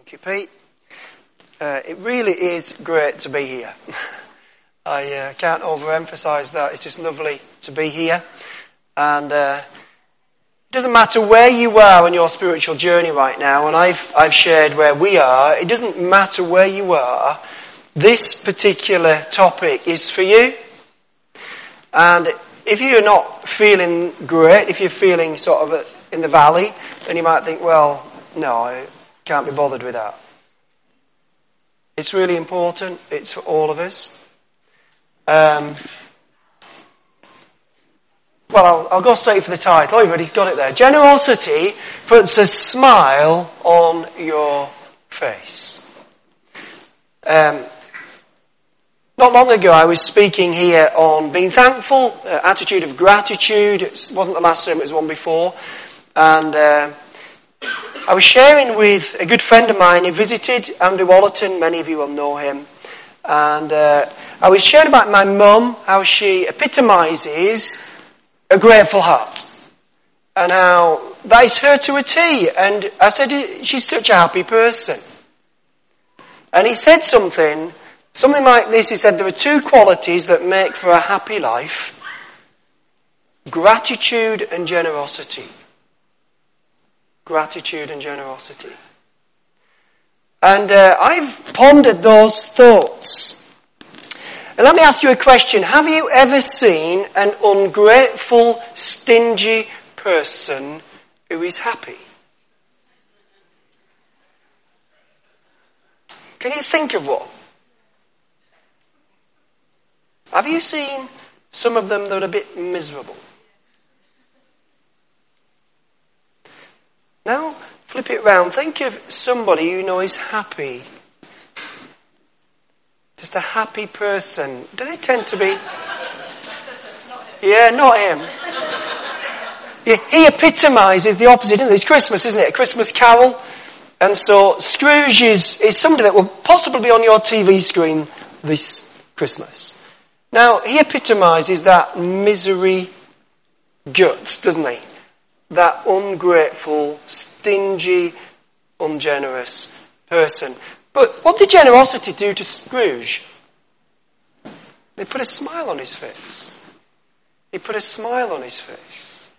Thank you, Pete. Uh, it really is great to be here. I uh, can't overemphasize that. It's just lovely to be here. And uh, it doesn't matter where you are on your spiritual journey right now, and I've, I've shared where we are. It doesn't matter where you are. This particular topic is for you. And if you're not feeling great, if you're feeling sort of in the valley, then you might think, well, no, can't be bothered with that. It's really important. It's for all of us. Um, well, I'll, I'll, go straight for the title. Everybody's got it there. Generosity puts a smile on your face. Um, not long ago, I was speaking here on being thankful, uh, attitude of gratitude. It wasn't the last sermon; it was one before, and uh, I was sharing with a good friend of mine. He visited Andrew Wallerton. Many of you will know him, and uh, I was sharing about my mum, how she epitomises a grateful heart, and how that is her to a T. And I said she's such a happy person, and he said something Something like this, he said, there are two qualities that make for a happy life. Gratitude and generosity. Gratitude and generosity. And uh, I've pondered those thoughts. And let me ask you a question. Have you ever seen an ungrateful, stingy person who is happy? Can you think of one? Have you seen some of them that are a bit miserable? Now, flip it. Think of somebody you know is happy. Just a happy person. Do they tend to be? Yeah, not him. Yeah, he epitomises the opposite, doesn't he? It's Christmas, isn't it? A Christmas carol. And so Scrooge is, is somebody that will possibly be on your TV screen this Christmas. Now, he epitomizes that misery guts, doesn't he? That ungrateful, stingy, ungenerous person. But what did generosity do to Scrooge? They put a smile on his face. He put a smile on his face.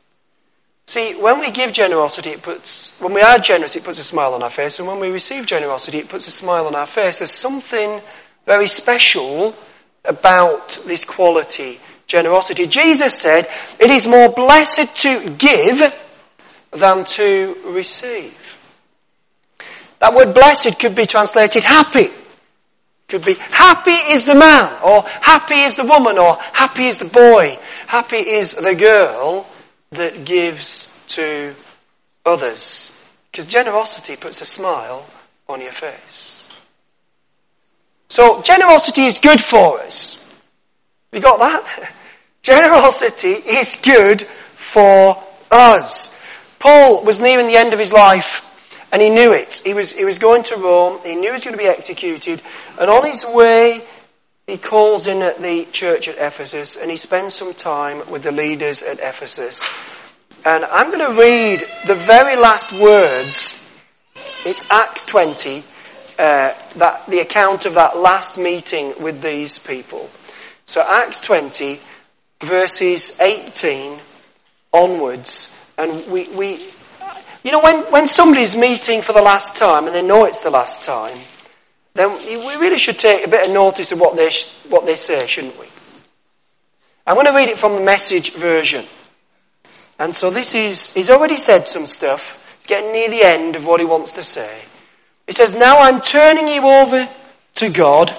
See, when we give generosity, it puts, when we are generous, it puts a smile on our face, and when we receive generosity, it puts a smile on our face. There's something very special about this quality, generosity. Jesus said, it is more blessed to give than to receive. That word blessed could be translated happy. Could be happy is the man, or happy is the woman, or happy is the boy, happy is the girl that gives to others. Because generosity puts a smile on your face. So generosity is good for us. We got that? Generosity is good for us. Paul was nearing the end of his life and he knew it. He was, he was going to Rome. He knew he was going to be executed. And on his way, he calls in at the church at Ephesus and he spends some time with the leaders at Ephesus. And I'm going to read the very last words. It's Acts 20, uh, that the account of that last meeting with these people. So Acts 20, verses 18 onwards, and we, we you know, when, when somebody's meeting for the last time and they know it's the last time, then we really should take a bit of notice of what they, what they say, shouldn't we? I'm going to read it from the message version. And so this is, he's already said some stuff. He's getting near the end of what he wants to say. He says, Now I'm turning you over to God,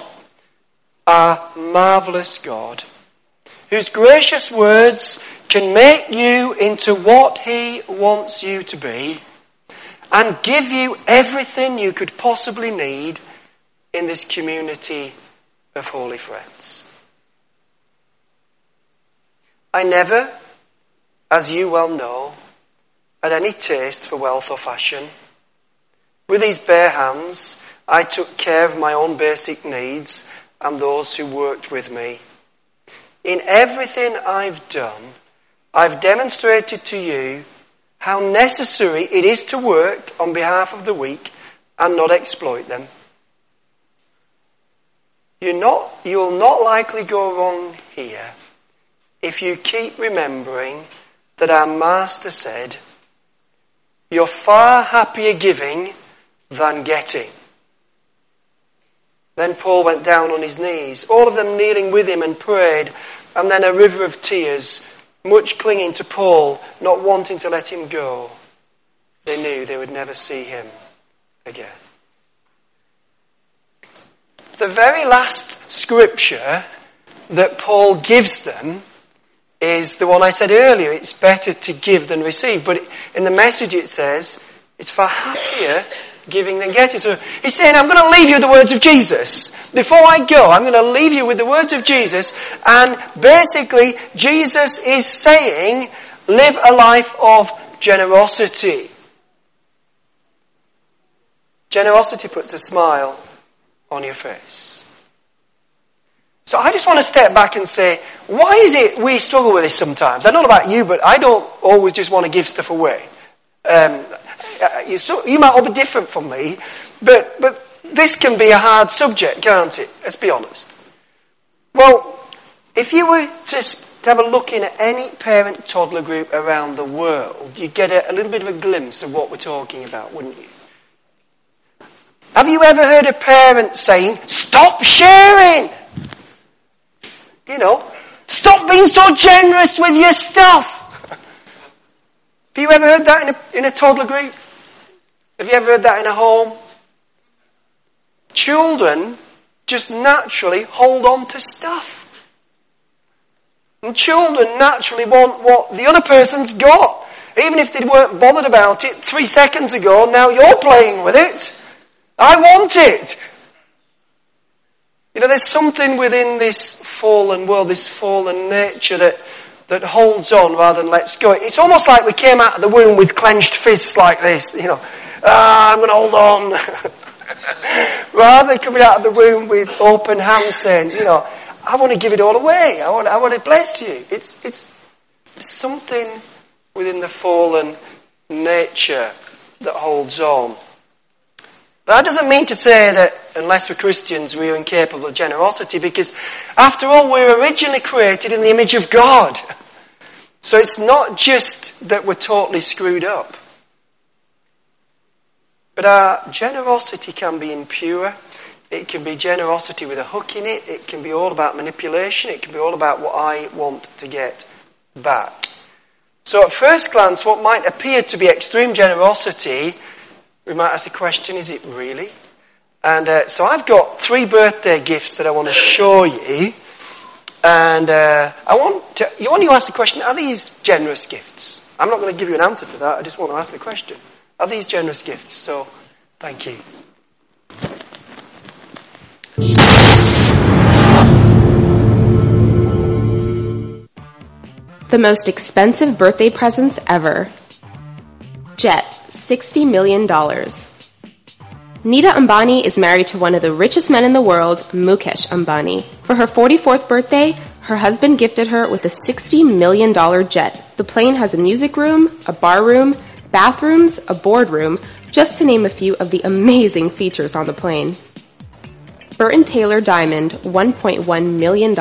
our marvelous God, whose gracious words can make you into what He wants you to be and give you everything you could possibly need in this community of holy friends. I never, as you well know, had any taste for wealth or fashion. With these bare hands, I took care of my own basic needs and those who worked with me. In everything I've done, I've demonstrated to you how necessary it is to work on behalf of the weak and not exploit them. You're not, you'll not likely go wrong here if you keep remembering that our Master said, you're far happier giving than getting. Then Paul went down on his knees, all of them kneeling with him and prayed, and then a river of tears, much clinging to Paul, not wanting to let him go. They knew they would never see him again. The very last scripture that Paul gives them is the one I said earlier. It's better to give than receive. But in the message it says, it's far happier giving than getting. So he's saying, I'm going to leave you with the words of Jesus. Before I go, I'm going to leave you with the words of Jesus. And basically, Jesus is saying, live a life of generosity. Generosity puts a smile on your face. So I just want to step back and say, why is it we struggle with this sometimes? I don't know about you, but I don't always just want to give stuff away. Um, uh, you, so, you might all be different from me, but, but this can be a hard subject, can't it? Let's be honest. Well, if you were to, to have a look in at any parent toddler group around the world, you'd get a, a little bit of a glimpse of what we're talking about, wouldn't you? Have you ever heard a parent saying, stop sharing? You know, stop being so generous with your stuff. Have you ever heard that in a, in a toddler group? Have you ever heard that in a home? Children just naturally hold on to stuff. And children naturally want what the other person's got. Even if they weren't bothered about it three seconds ago, now you're playing with it. I want it. You know, there's something within this fallen world, this fallen nature that, that holds on rather than lets go. It's almost like we came out of the womb with clenched fists like this, you know. Ah, I'm going to hold on. rather than coming out of the womb with open hands saying, you know, I want to give it all away. I want, I want to bless you. It's, it's something within the fallen nature that holds on. That doesn't mean to say that unless we're Christians, we're incapable of generosity because after all, we're originally created in the image of God. So it's not just that we're totally screwed up. But our generosity can be impure. It can be generosity with a hook in it. It can be all about manipulation. It can be all about what I want to get back. So at first glance, what might appear to be extreme generosity we might ask the question, is it really? And uh, so I've got three birthday gifts that I want to show you. And uh, I want to, you want to ask the question, are these generous gifts? I'm not going to give you an answer to that, I just want to ask the question. Are these generous gifts? So, thank you. The most expensive birthday presents ever. Jet. $60 million. Nita Ambani is married to one of the richest men in the world, Mukesh Ambani. For her 44th birthday, her husband gifted her with a $60 million jet. The plane has a music room, a bar room, bathrooms, a boardroom, just to name a few of the amazing features on the plane. Burton Taylor Diamond, $1.1 million.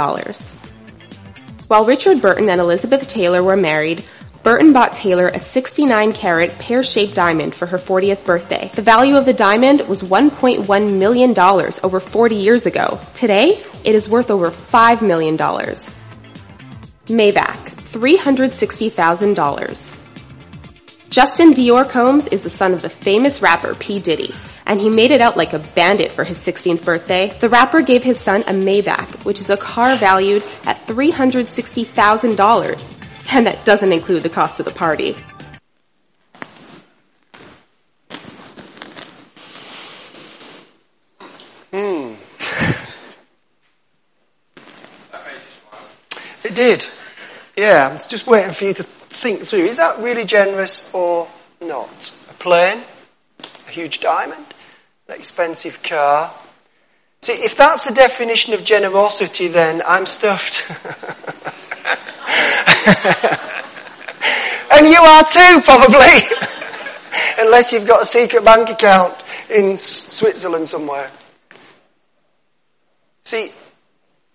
While Richard Burton and Elizabeth Taylor were married, Burton bought Taylor a 69 carat pear-shaped diamond for her 40th birthday. The value of the diamond was $1.1 million over 40 years ago. Today, it is worth over $5 million. Maybach, $360,000. Justin Dior Combs is the son of the famous rapper P. Diddy, and he made it out like a bandit for his 16th birthday. The rapper gave his son a Maybach, which is a car valued at $360,000. And that doesn't include the cost of the party. Hmm. it did. Yeah, I'm just waiting for you to think through. Is that really generous or not? A plane? A huge diamond? An expensive car? See, if that's the definition of generosity, then I'm stuffed. and you are too, probably. Unless you've got a secret bank account in Switzerland somewhere. See,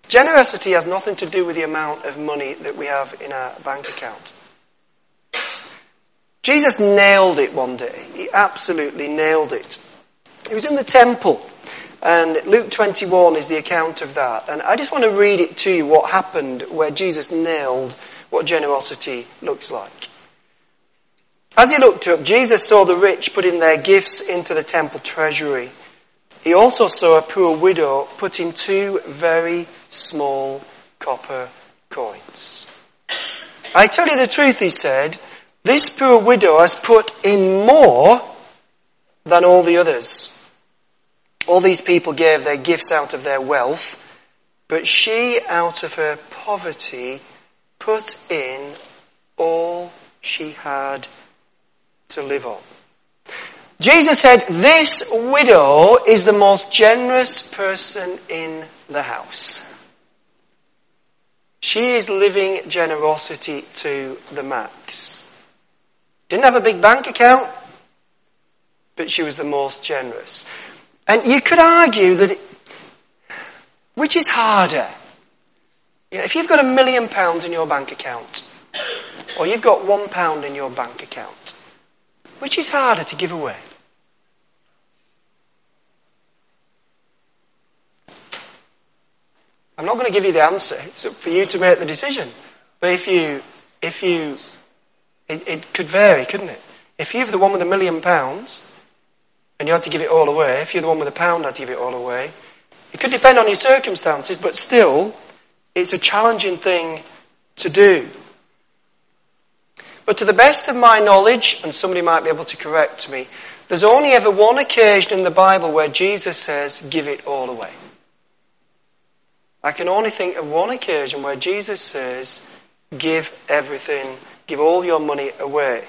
generosity has nothing to do with the amount of money that we have in our bank account. Jesus nailed it one day. He absolutely nailed it. He was in the temple, and Luke 21 is the account of that. And I just want to read it to you what happened where Jesus nailed what generosity looks like. As he looked up, Jesus saw the rich putting their gifts into the temple treasury. He also saw a poor widow putting two very small copper coins. I tell you the truth, he said, this poor widow has put in more than all the others. All these people gave their gifts out of their wealth, but she, out of her poverty, put in all she had to live on. Jesus said, This widow is the most generous person in the house. She is living generosity to the max. Didn't have a big bank account, but she was the most generous. And you could argue that it, which is harder? You know, if you've got a million pounds in your bank account, or you've got one pound in your bank account, which is harder to give away? I'm not going to give you the answer. It's up for you to make the decision. But if you, if you it, it could vary, couldn't it? If you're the one with a million pounds and you had to give it all away, if you're the one with a pound had to give it all away, it could depend on your circumstances, but still, it's a challenging thing to do. But to the best of my knowledge, and somebody might be able to correct me, there's only ever one occasion in the Bible where Jesus says, give it all away. I can only think of one occasion where Jesus says, give everything give all your money away.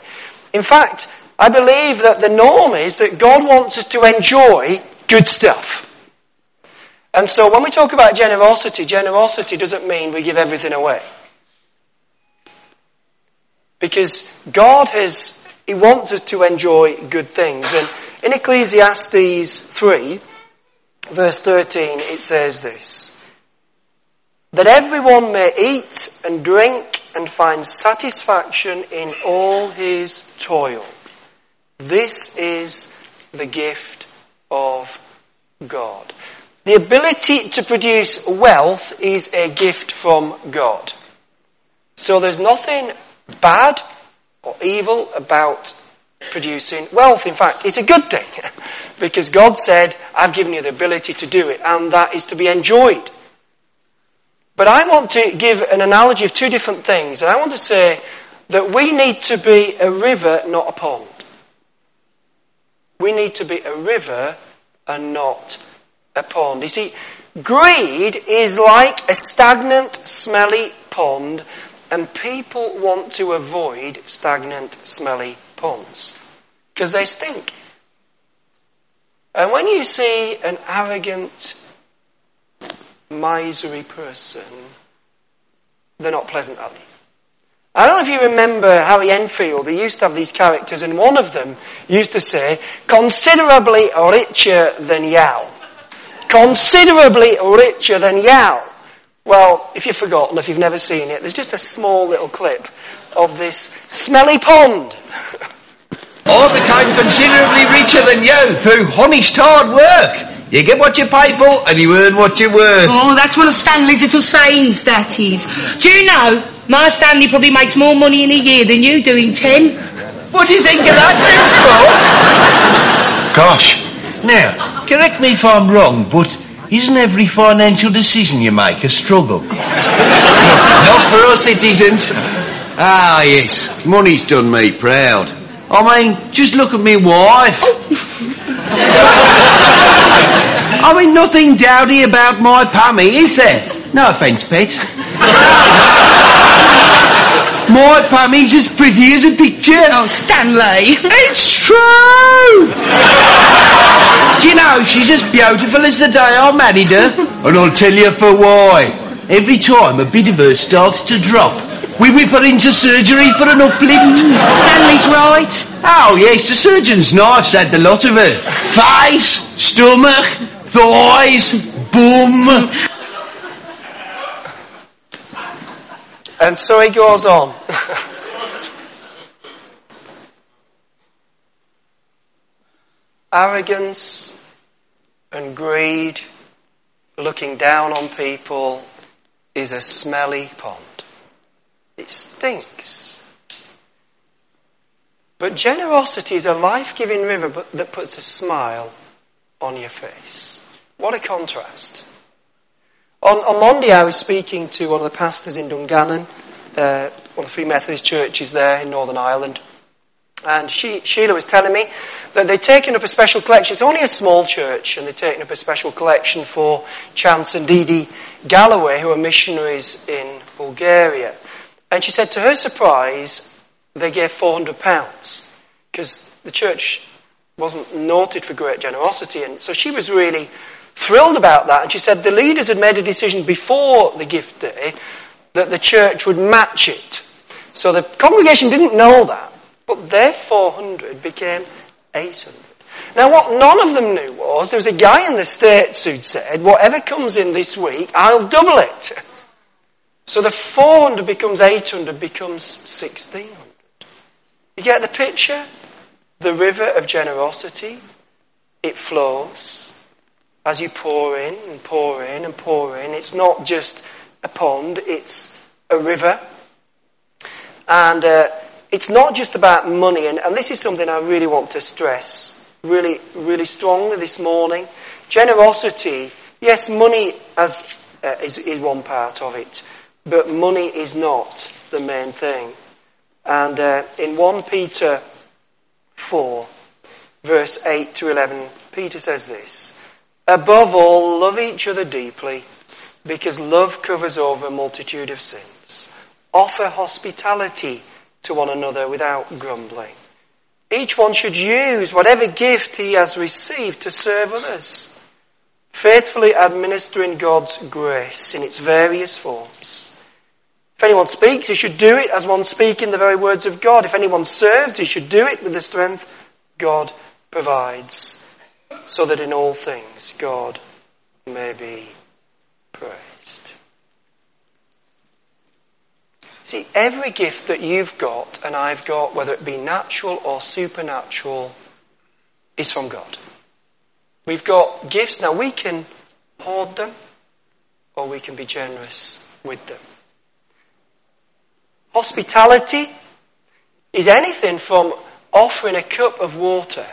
In fact, I believe that the norm is that God wants us to enjoy good stuff. And so when we talk about generosity, generosity doesn't mean we give everything away. Because God has, He wants us to enjoy good things. And in Ecclesiastes 3, verse 13, it says this, that everyone may eat and drink and find satisfaction in all his toil. This is the gift of God. The ability to produce wealth is a gift from God. So there's nothing bad or evil about producing wealth. In fact, it's a good thing because God said, I've given you the ability to do it and that is to be enjoyed. But I want to give an analogy of two different things. And I want to say that we need to be a river, not a pond. We need to be a river and not a pond. You see, greed is like a stagnant, smelly pond, and people want to avoid stagnant, smelly ponds because they stink. And when you see an arrogant, miserly person, they're not pleasant, are they? I don't know if you remember Harry Enfield. He used to have these characters, and one of them used to say, considerably richer than Yao. Considerably richer than Yao. Well, if you've forgotten, if you've never seen it, there's just a small little clip of this smelly pond. I became considerably richer than you through honest hard work. You get what you pay for and you earn what you're worth. Oh, that's one of Stanley's little sayings, that is. Do you know, my Stanley probably makes more money in a year than you do in ten. What do you think of that, then, Spot? Gosh. Now, correct me if I'm wrong, but isn't every financial decision you make a struggle? Not for us citizens. Ah, yes. Money's done me proud. I mean, just look at me wife. I mean, nothing dowdy about my Pammy, is there? No offence, Pete. my Pammy's as pretty as a picture. Oh, Stanley. It's true! Do you know, she's as beautiful as the day I married her. And I'll tell you for why. Every time a bit of her starts to drop, We whip her into surgery for an uplift. Stanley's right. Oh, yes, the surgeon's knife's had the lot of her. Face, stomach, thighs, boom. And so he goes on. Arrogance and greed, looking down on people, is a smelly pond. It stinks. But generosity is a life giving river that puts a smile on your face. What a contrast. On, on Monday, I was speaking to one of the pastors in Dungannon, uh, one of the Free Methodist churches there in Northern Ireland. And she, Sheila was telling me that they'd taken up a special collection. It's only a small church, and they'd taken up a special collection for Chance and Dee Dee Galloway, who are missionaries in Bulgaria. And she said, to her surprise, they gave £400 because the church wasn't noted for great generosity. And so she was really thrilled about that. And she said the leaders had made a decision before the gift day that the church would match it. So the congregation didn't know that, but their 400 became 800. Now what none of them knew was there was a guy in the States who'd said, whatever comes in this week, I'll double it. So the 400 becomes 800, becomes 1600. You get the picture? The river of generosity, it flows as you pour in and pour in and pour in. It's not just a pond, it's a river. And uh, it's not just about money, and, and this is something I really want to stress really, really strongly this morning. Generosity, yes, money as, uh, is, is one part of it. But money is not the main thing. And uh, in 1 Peter 4, verse 8 to 11, Peter says this Above all, love each other deeply, because love covers over a multitude of sins. Offer hospitality to one another without grumbling. Each one should use whatever gift he has received to serve others, faithfully administering God's grace in its various forms. If anyone speaks, he should do it as one speaking the very words of God. If anyone serves, he should do it with the strength God provides, so that in all things God may be praised. See, every gift that you've got and I've got, whether it be natural or supernatural, is from God. We've got gifts. Now we can hoard them or we can be generous with them. Hospitality is anything from offering a cup of water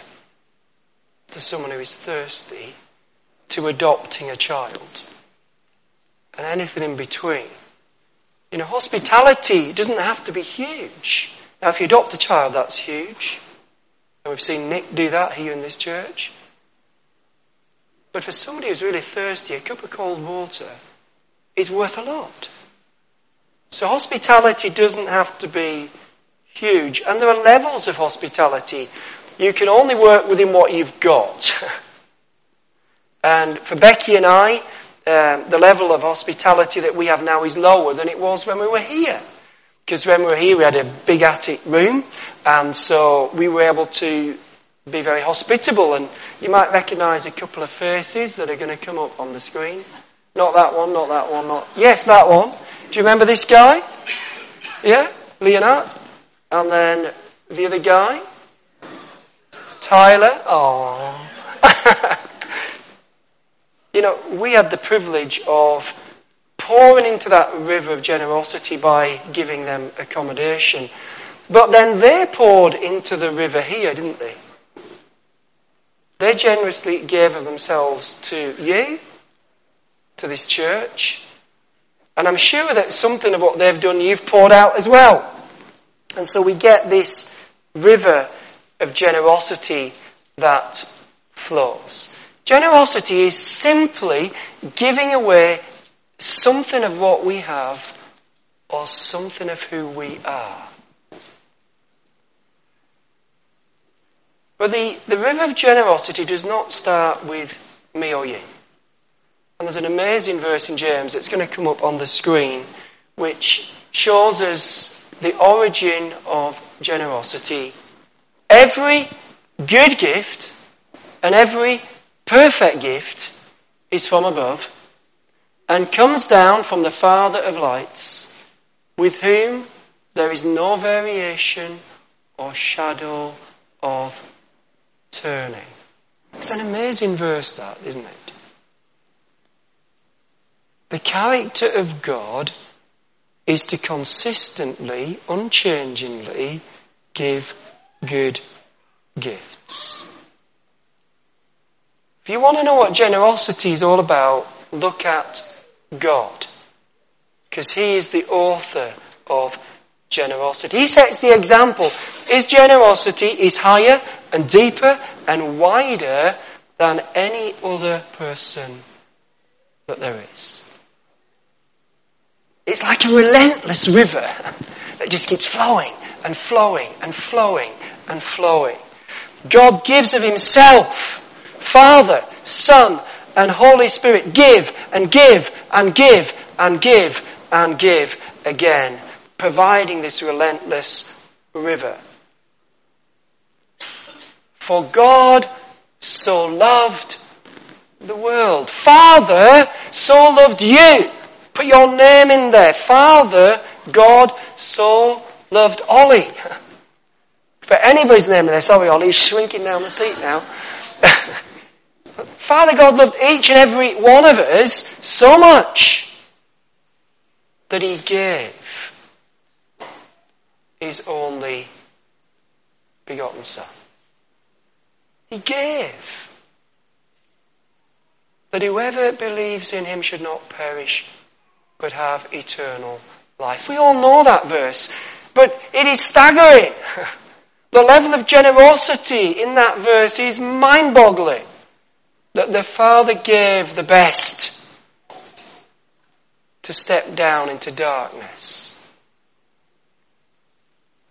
to someone who is thirsty to adopting a child and anything in between. You know, hospitality doesn't have to be huge. Now, if you adopt a child, that's huge. And we've seen Nick do that here in this church. But for somebody who's really thirsty, a cup of cold water is worth a lot. So hospitality doesn't have to be huge. And there are levels of hospitality. You can only work within what you've got. and for Becky and I, um, the level of hospitality that we have now is lower than it was when we were here. Because when we were here, we had a big attic room, and so we were able to be very hospitable. And you might recognise a couple of faces that are going to come up on the screen. Not that one, not that one, not. Yes, that one. Do you remember this guy? Yeah? Leonard? And then the other guy? Tyler? Oh. you know, we had the privilege of pouring into that river of generosity by giving them accommodation. But then they poured into the river here, didn't they? They generously gave of themselves to you, to this church, and I'm sure that something of what they've done you've poured out as well. And so we get this river of generosity that flows. Generosity is simply giving away something of what we have or something of who we are. But the, the river of generosity does not start with me or you. And there's an amazing verse in James that's going to come up on the screen, which shows us the origin of generosity. Every good gift and every perfect gift is from above and comes down from the Father of lights, with whom there is no variation or shadow of turning. It's an amazing verse, that, isn't it? The character of God is to consistently, unchangingly give good gifts. If you want to know what generosity is all about, look at God. Because He is the author of generosity. He sets the example. His generosity is higher and deeper and wider than any other person that there is. It's like a relentless river that just keeps flowing and flowing and flowing and flowing. God gives of Himself. Father, Son, and Holy Spirit give and give and give and give and give again, providing this relentless river. For God so loved the world. Father so loved you. Put your name in there. Father, God so loved Ollie. Put anybody's name in there. Sorry, Ollie, he's shrinking down the seat now. Father God loved each and every one of us so much that he gave his only begotten Son. He gave that whoever believes in him should not perish but have eternal life. We all know that verse, but it is staggering. the level of generosity in that verse is mind boggling. That the Father gave the best to step down into darkness.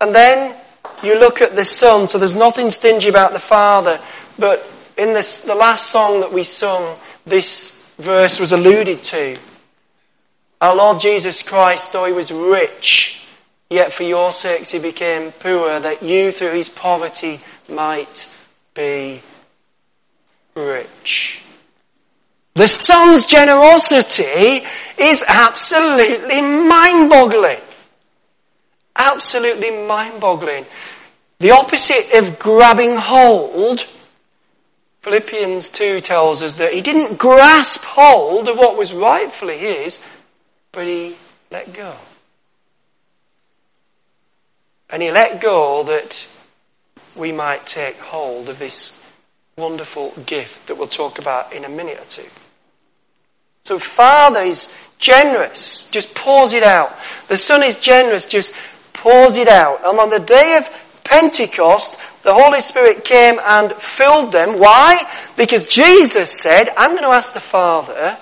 And then you look at the Son, so there's nothing stingy about the Father, but in this, the last song that we sung, this verse was alluded to. Our Lord Jesus Christ, though he was rich, yet for your sakes he became poor, that you through his poverty might be rich. The Son's generosity is absolutely mind boggling. Absolutely mind boggling. The opposite of grabbing hold, Philippians 2 tells us that he didn't grasp hold of what was rightfully his, but he let go. And he let go that we might take hold of this wonderful gift that we'll talk about in a minute or two. So Father is generous, just pours it out. The Son is generous, just pours it out. And on the day of Pentecost, the Holy Spirit came and filled them. Why? Because Jesus said, I'm going to ask the Father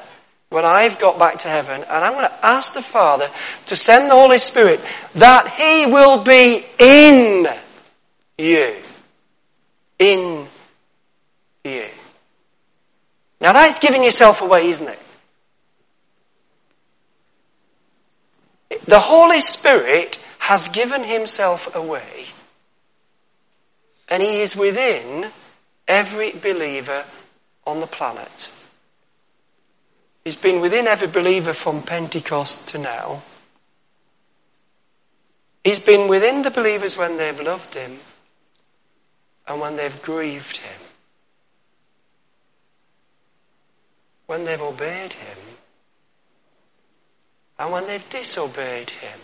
when I've got back to heaven, and I'm going to ask the Father to send the Holy Spirit that He will be in you. In you. Now that's giving yourself away, isn't it? The Holy Spirit has given Himself away, and He is within every believer on the planet. He's been within every believer from Pentecost to now. He's been within the believers when they've loved Him and when they've grieved Him. When they've obeyed Him and when they've disobeyed Him.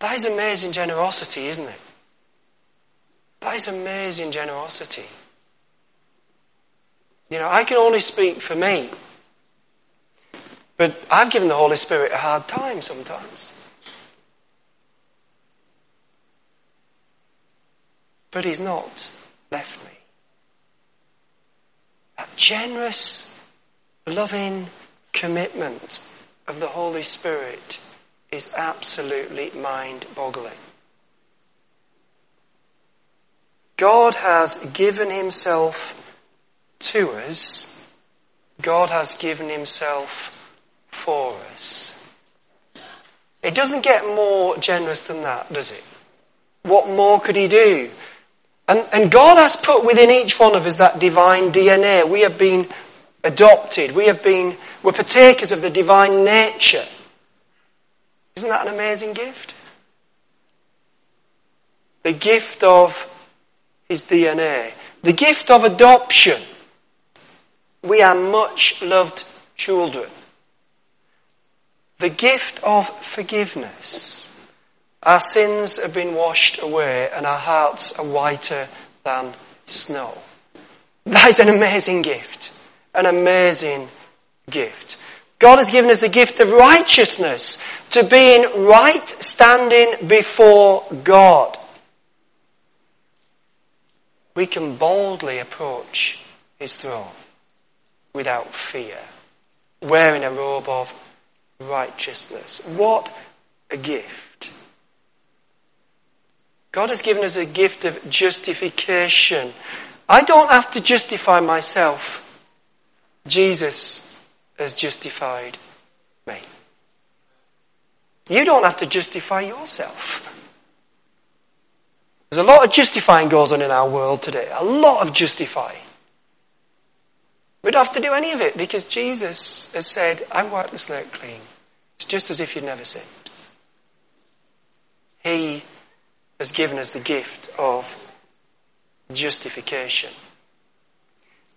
That is amazing generosity, isn't it? That is amazing generosity. You know, I can only speak for me. But I've given the Holy Spirit a hard time sometimes. But He's not left me. That generous, loving commitment of the Holy Spirit is absolutely mind boggling. God has given Himself to us God has given himself for us. It doesn't get more generous than that, does it? What more could he do? And, and God has put within each one of us that divine DNA. We have been adopted. We have been, we're partakers of the divine nature. Isn't that an amazing gift? The gift of his DNA. The gift of adoption. We are much loved children. The gift of forgiveness. Our sins have been washed away and our hearts are whiter than snow. That is an amazing gift. An amazing gift. God has given us a gift of righteousness to be in right standing before God. We can boldly approach His throne without fear, wearing a robe of righteousness. What a gift. God has given us a gift of justification. I don't have to justify myself. Jesus has justified me. You don't have to justify yourself. There's a lot of justifying goes on in our world today. A lot of justifying. We don't have to do any of it because Jesus has said, I wipe the slate clean. It's just as if you'd never sinned. He has given us the gift of justification.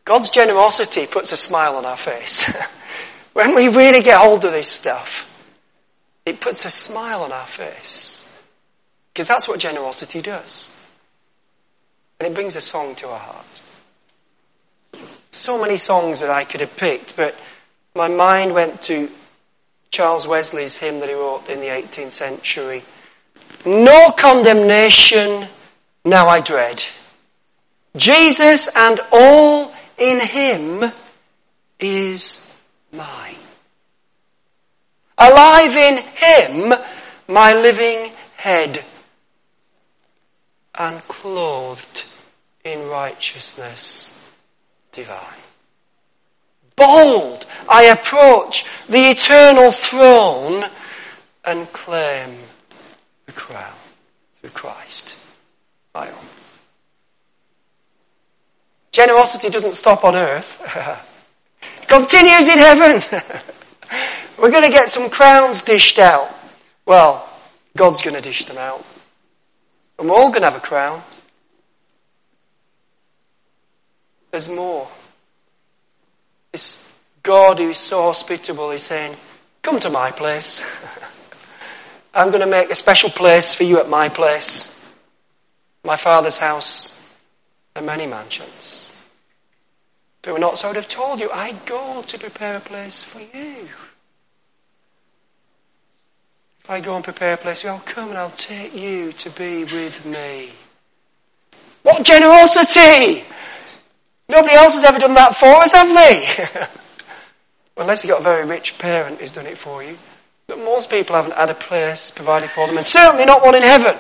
God's generosity puts a smile on our face. when we really get hold of this stuff, it puts a smile on our face. Because that's what generosity does. And it brings a song to our heart. So many songs that I could have picked, but my mind went to Charles Wesley's hymn that he wrote in the 18th century. No condemnation now I dread. Jesus and all in him is mine. Alive in him, my living head, and clothed in righteousness divine. Bold, I approach the eternal throne and claim the crown through Christ, my own. Generosity doesn't stop on earth. It continues in heaven. We're going to get some crowns dished out. Well, God's going to dish them out. And we're all going to have a crown. There's more. This God who is so hospitable is saying, Come to my place. I'm going to make a special place for you at my place. My father's house are many mansions. But we're not so would have told you, I go to prepare a place for you. If I go and prepare a place, I'll come and I'll take you to be with me. What generosity! Nobody else has ever done that for us, have they? Unless you've got a very rich parent who's done it for you. But most people haven't had a place provided for them, and certainly not one in heaven.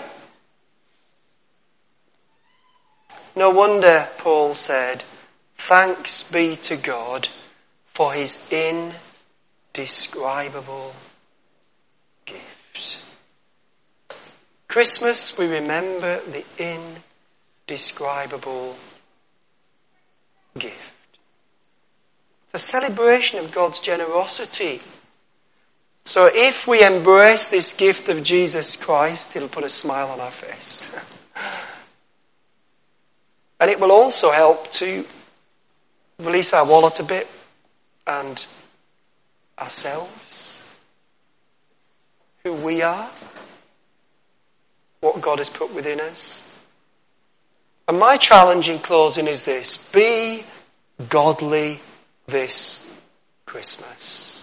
No wonder Paul said, Thanks be to God for his indescribable gift. Christmas, we remember the indescribable gift. It's a celebration of God's generosity. So if we embrace this gift of Jesus Christ, it'll put a smile on our face. and it will also help to release our wallet a bit and ourselves, who we are what God has put within us. And my challenge in closing is this be godly this Christmas.